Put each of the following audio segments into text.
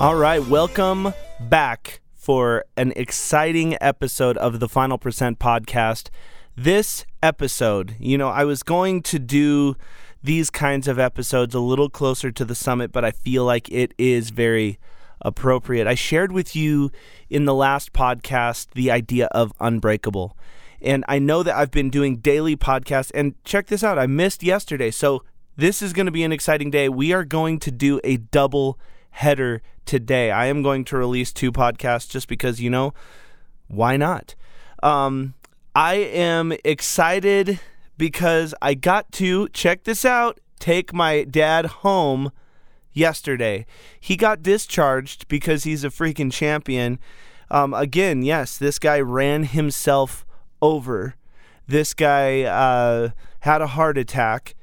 All right, welcome back for an exciting episode of the Final Percent podcast. This episode, you know, I was going to do these kinds of episodes a little closer to the summit, but I feel like it is very appropriate. I shared with you in the last podcast the idea of unbreakable. And I know that I've been doing daily podcasts. And check this out I missed yesterday. So this is going to be an exciting day. We are going to do a double header today. I am going to release two podcasts just because, you know, why not? Um, I am excited because I got to, check this out, take my dad home yesterday. He got discharged because he's a freaking champion. Um, again, yes, this guy ran himself over. This guy uh, had a heart attack,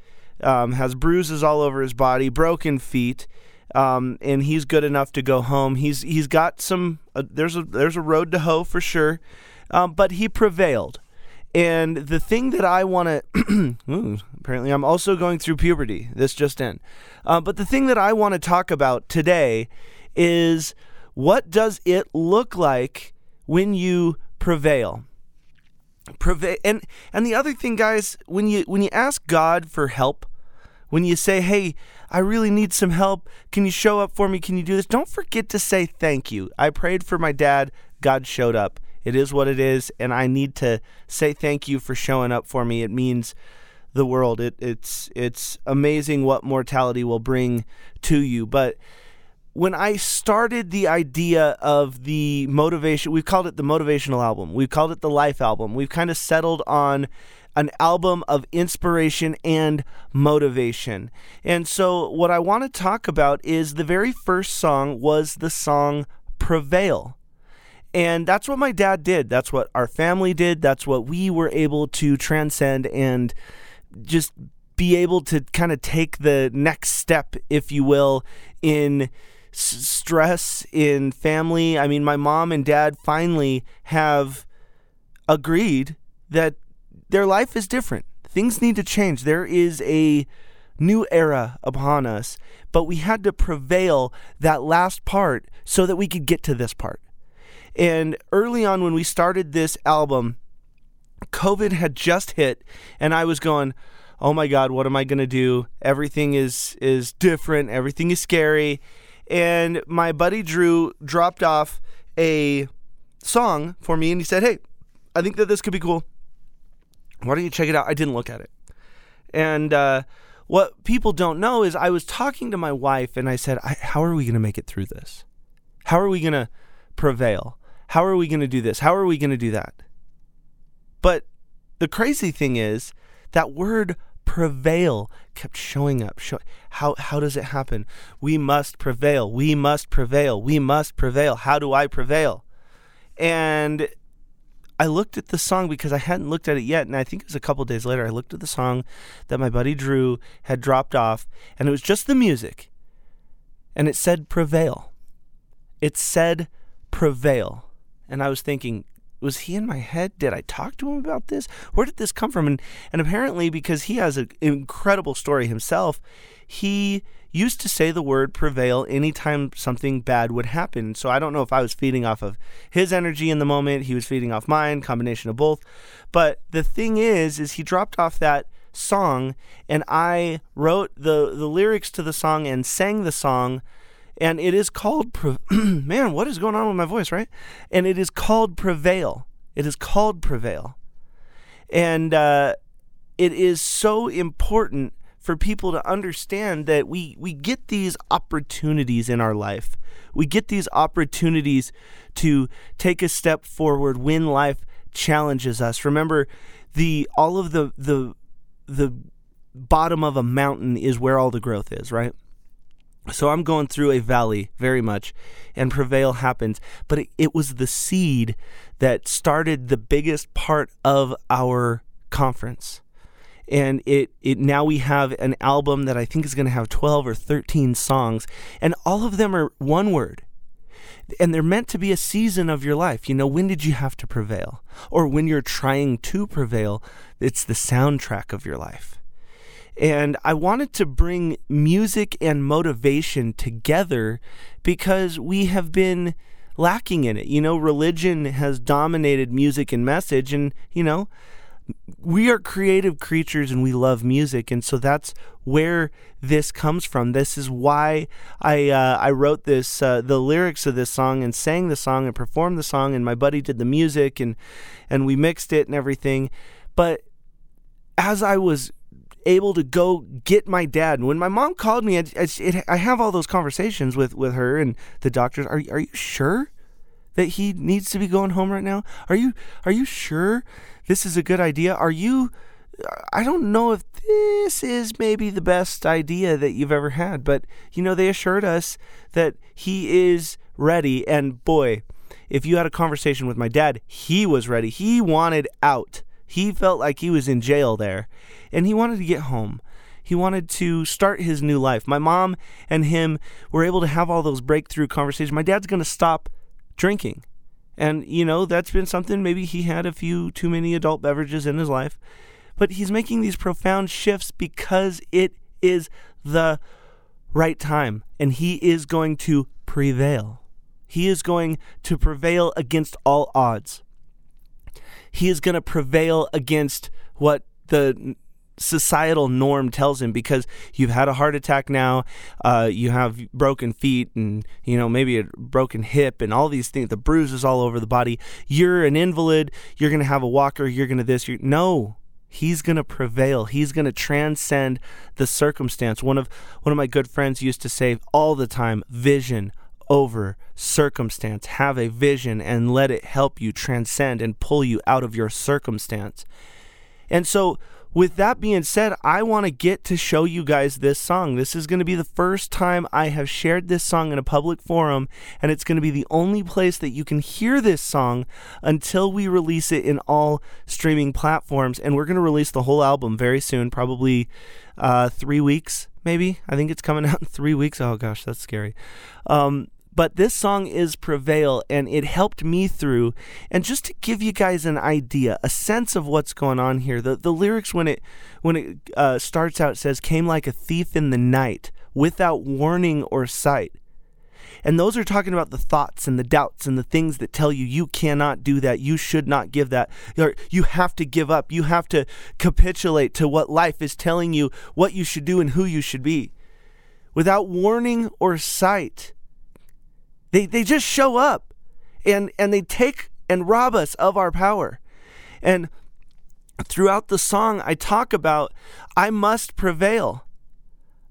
um, has bruises all over his body, broken feet, um, and he's good enough to go home. He's he's got some. Uh, there's a there's a road to hoe for sure, um, but he prevailed. And the thing that I want to, apparently, I'm also going through puberty. This just in. Uh, but the thing that I want to talk about today is what does it look like when you prevail? Prevail, and and the other thing, guys, when you when you ask God for help, when you say, "Hey, I really need some help. Can you show up for me? Can you do this?" Don't forget to say thank you. I prayed for my dad. God showed up. It is what it is, and I need to say thank you for showing up for me. It means the world. It, it's it's amazing what mortality will bring to you. But when I started the idea of the motivation, we've called it the motivational album. We've called it the life album. We've kind of settled on an album of inspiration and motivation. And so what I want to talk about is the very first song was the song Prevail. And that's what my dad did. That's what our family did. That's what we were able to transcend and just be able to kind of take the next step, if you will, in s- stress, in family. I mean, my mom and dad finally have agreed that their life is different. Things need to change. There is a new era upon us, but we had to prevail that last part so that we could get to this part. And early on, when we started this album, COVID had just hit, and I was going, "Oh my God, what am I to do? Everything is is different. Everything is scary." And my buddy Drew dropped off a song for me, and he said, "Hey, I think that this could be cool. Why don't you check it out?" I didn't look at it, and uh, what people don't know is I was talking to my wife, and I said, I, "How are we going to make it through this? How are we going to prevail?" How are we going to do this? How are we going to do that? But the crazy thing is that word prevail kept showing up. Show, how, how does it happen? We must prevail. We must prevail. We must prevail. How do I prevail? And I looked at the song because I hadn't looked at it yet. And I think it was a couple days later. I looked at the song that my buddy Drew had dropped off, and it was just the music. And it said prevail. It said prevail. And I was thinking, was he in my head? Did I talk to him about this? Where did this come from? And and apparently because he has an incredible story himself, he used to say the word prevail anytime something bad would happen. So I don't know if I was feeding off of his energy in the moment, he was feeding off mine, combination of both. But the thing is is he dropped off that song and I wrote the the lyrics to the song and sang the song and it is called Pre- man what is going on with my voice right? And it is called prevail. It is called prevail. And uh, it is so important for people to understand that we we get these opportunities in our life. We get these opportunities to take a step forward when life challenges us. Remember the all of the the the bottom of a mountain is where all the growth is right so I'm going through a valley very much, and prevail happens. But it, it, was the seed that started the biggest part of our conference. And it, it now we have an album that I think is going to have 12 or 13 songs, and all of them are one word. and they're meant to be a season of your life. You know, when did you have to prevail? Or when you're trying to prevail, it's the soundtrack of your life. And I wanted to bring music and motivation together because we have been lacking in it. You know, religion has dominated music and message, and, you know, we are creative creatures and we love music, and so that's where this comes from. This is why I uh, I wrote this uh, the lyrics of this song and sang the song and performed the song, and my buddy did the music and and we mixed it and everything. But as I was able to go get my dad, when my mom called me, I, I, I have all those conversations with with her and the doctors. Are are you sure? that he needs to be going home right now? Are you are you sure this is a good idea? Are you I don't know if this is maybe the best idea that you've ever had, but you know they assured us that he is ready and boy, if you had a conversation with my dad, he was ready. He wanted out. He felt like he was in jail there and he wanted to get home. He wanted to start his new life. My mom and him were able to have all those breakthrough conversations. My dad's going to stop drinking. And, you know, that's been something maybe he had a few too many adult beverages in his life. But he's making these profound shifts because it is the right time. And he is going to prevail. He is going to prevail against all odds. He is going to prevail against what the societal norm tells him because you've had a heart attack now, uh, you have broken feet, and you know maybe a broken hip, and all these things, the bruises all over the body. You're an invalid. You're gonna have a walker. You're gonna this. You're, no, he's gonna prevail. He's gonna transcend the circumstance. One of one of my good friends used to say all the time, vision over circumstance. Have a vision and let it help you transcend and pull you out of your circumstance. And so with that being said, I want to get to show you guys this song. This is going to be the first time I have shared this song in a public forum, and it's going to be the only place that you can hear this song until we release it in all streaming platforms. And we're going to release the whole album very soon, probably uh, three weeks, maybe. I think it's coming out in three weeks. Oh gosh, that's scary. Um, but this song is Prevail, and it helped me through. And just to give you guys an idea, a sense of what's going on here, the, the lyrics when it when it uh, starts out says, "Came like a thief in the night, without warning or sight." And those are talking about the thoughts and the doubts and the things that tell you you cannot do that, you should not give that, you have to give up, you have to capitulate to what life is telling you what you should do and who you should be. Without warning or sight. They, they just show up and, and they take and rob us of our power. And throughout the song, I talk about I must prevail.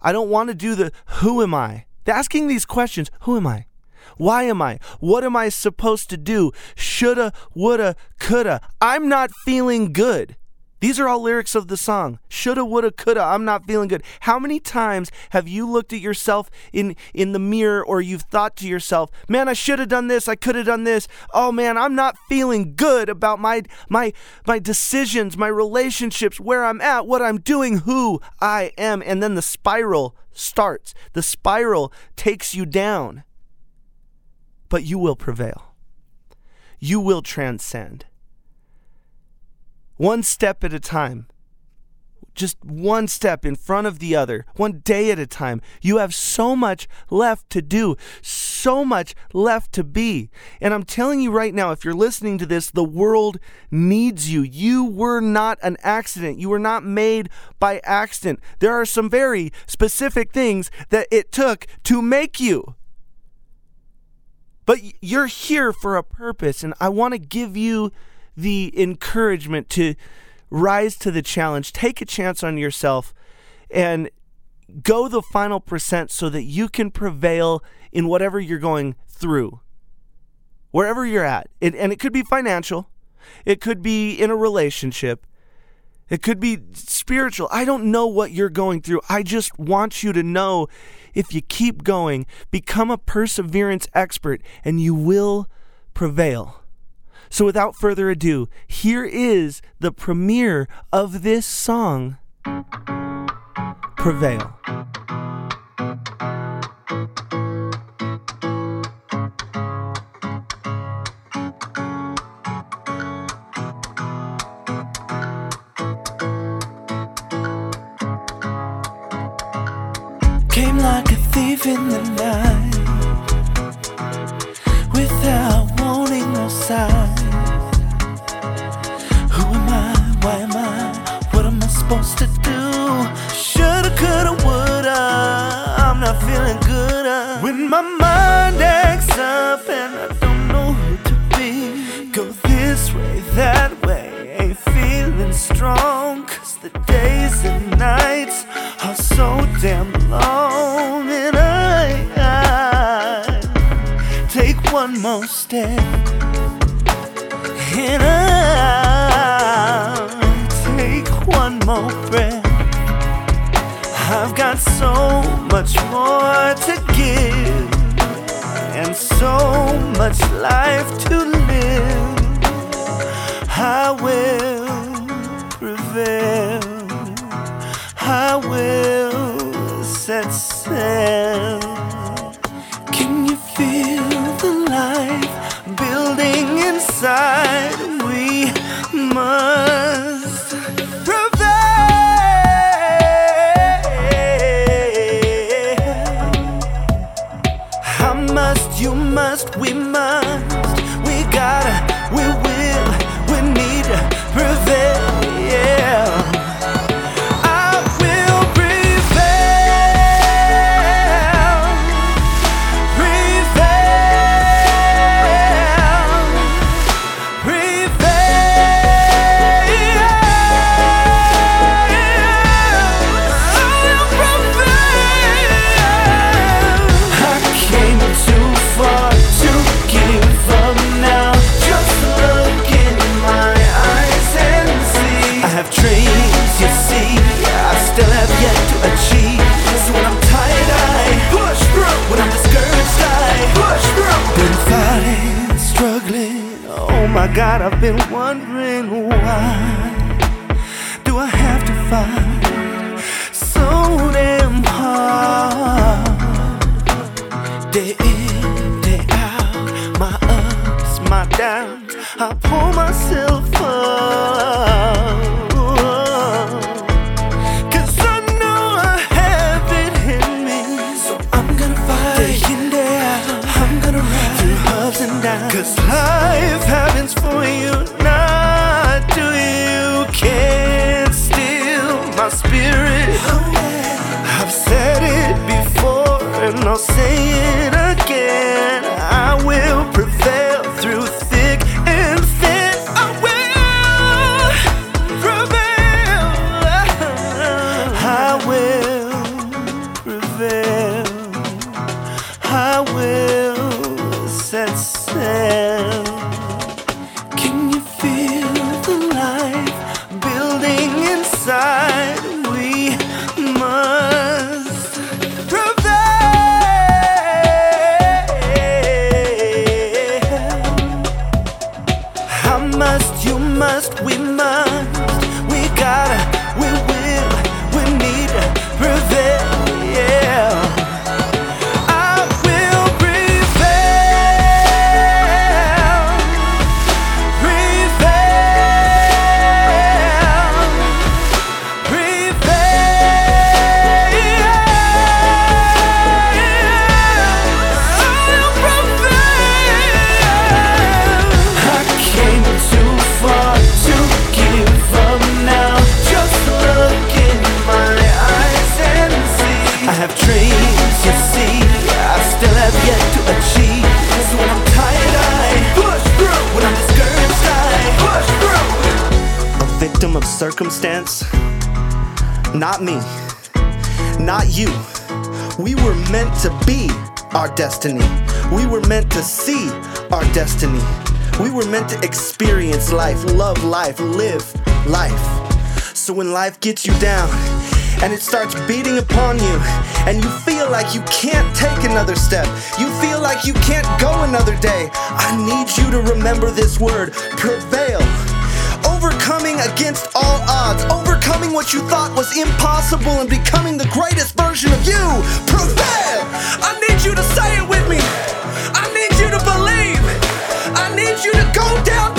I don't want to do the who am I? They're asking these questions who am I? Why am I? What am I supposed to do? Shoulda, woulda, coulda. I'm not feeling good. These are all lyrics of the song. Shoulda, woulda, coulda. I'm not feeling good. How many times have you looked at yourself in in the mirror or you've thought to yourself, "Man, I should have done this. I could have done this. Oh man, I'm not feeling good about my my my decisions, my relationships, where I'm at, what I'm doing, who I am." And then the spiral starts. The spiral takes you down. But you will prevail. You will transcend one step at a time. Just one step in front of the other, one day at a time. You have so much left to do, so much left to be. And I'm telling you right now, if you're listening to this, the world needs you. You were not an accident. You were not made by accident. There are some very specific things that it took to make you. But you're here for a purpose, and I want to give you the encouragement to rise to the challenge, take a chance on yourself, and go the final percent so that you can prevail in whatever you're going through, wherever you're at. And it could be financial, it could be in a relationship, it could be spiritual. I don't know what you're going through. I just want you to know if you keep going, become a perseverance expert, and you will prevail. So without further ado, here is the premiere of this song Prevail. Came like a thief in the night supposed to do? Shoulda, coulda, woulda. I'm not feeling good. uh. When my mind acts up and I don't know who to be. Go this way, that way. Ain't feeling strong. Cause the days and nights are so damn long. And I, I take one more step. More breath. I've got so much more to give and so much life to live. I will prevail. I will set sail. Can you feel the life building inside? You must, Oh my God, I've been wondering why. Do I have to fight so damn hard? Day in, day out, my ups, my downs, I pull myself up. Cause life happens for you, not to you. Can't steal my spirit. Circumstance? Not me. Not you. We were meant to be our destiny. We were meant to see our destiny. We were meant to experience life, love life, live life. So when life gets you down and it starts beating upon you, and you feel like you can't take another step, you feel like you can't go another day, I need you to remember this word prevail against all odds, overcoming what you thought was impossible and becoming the greatest version of you. Prevail! I need you to say it with me. I need you to believe. I need you to go down.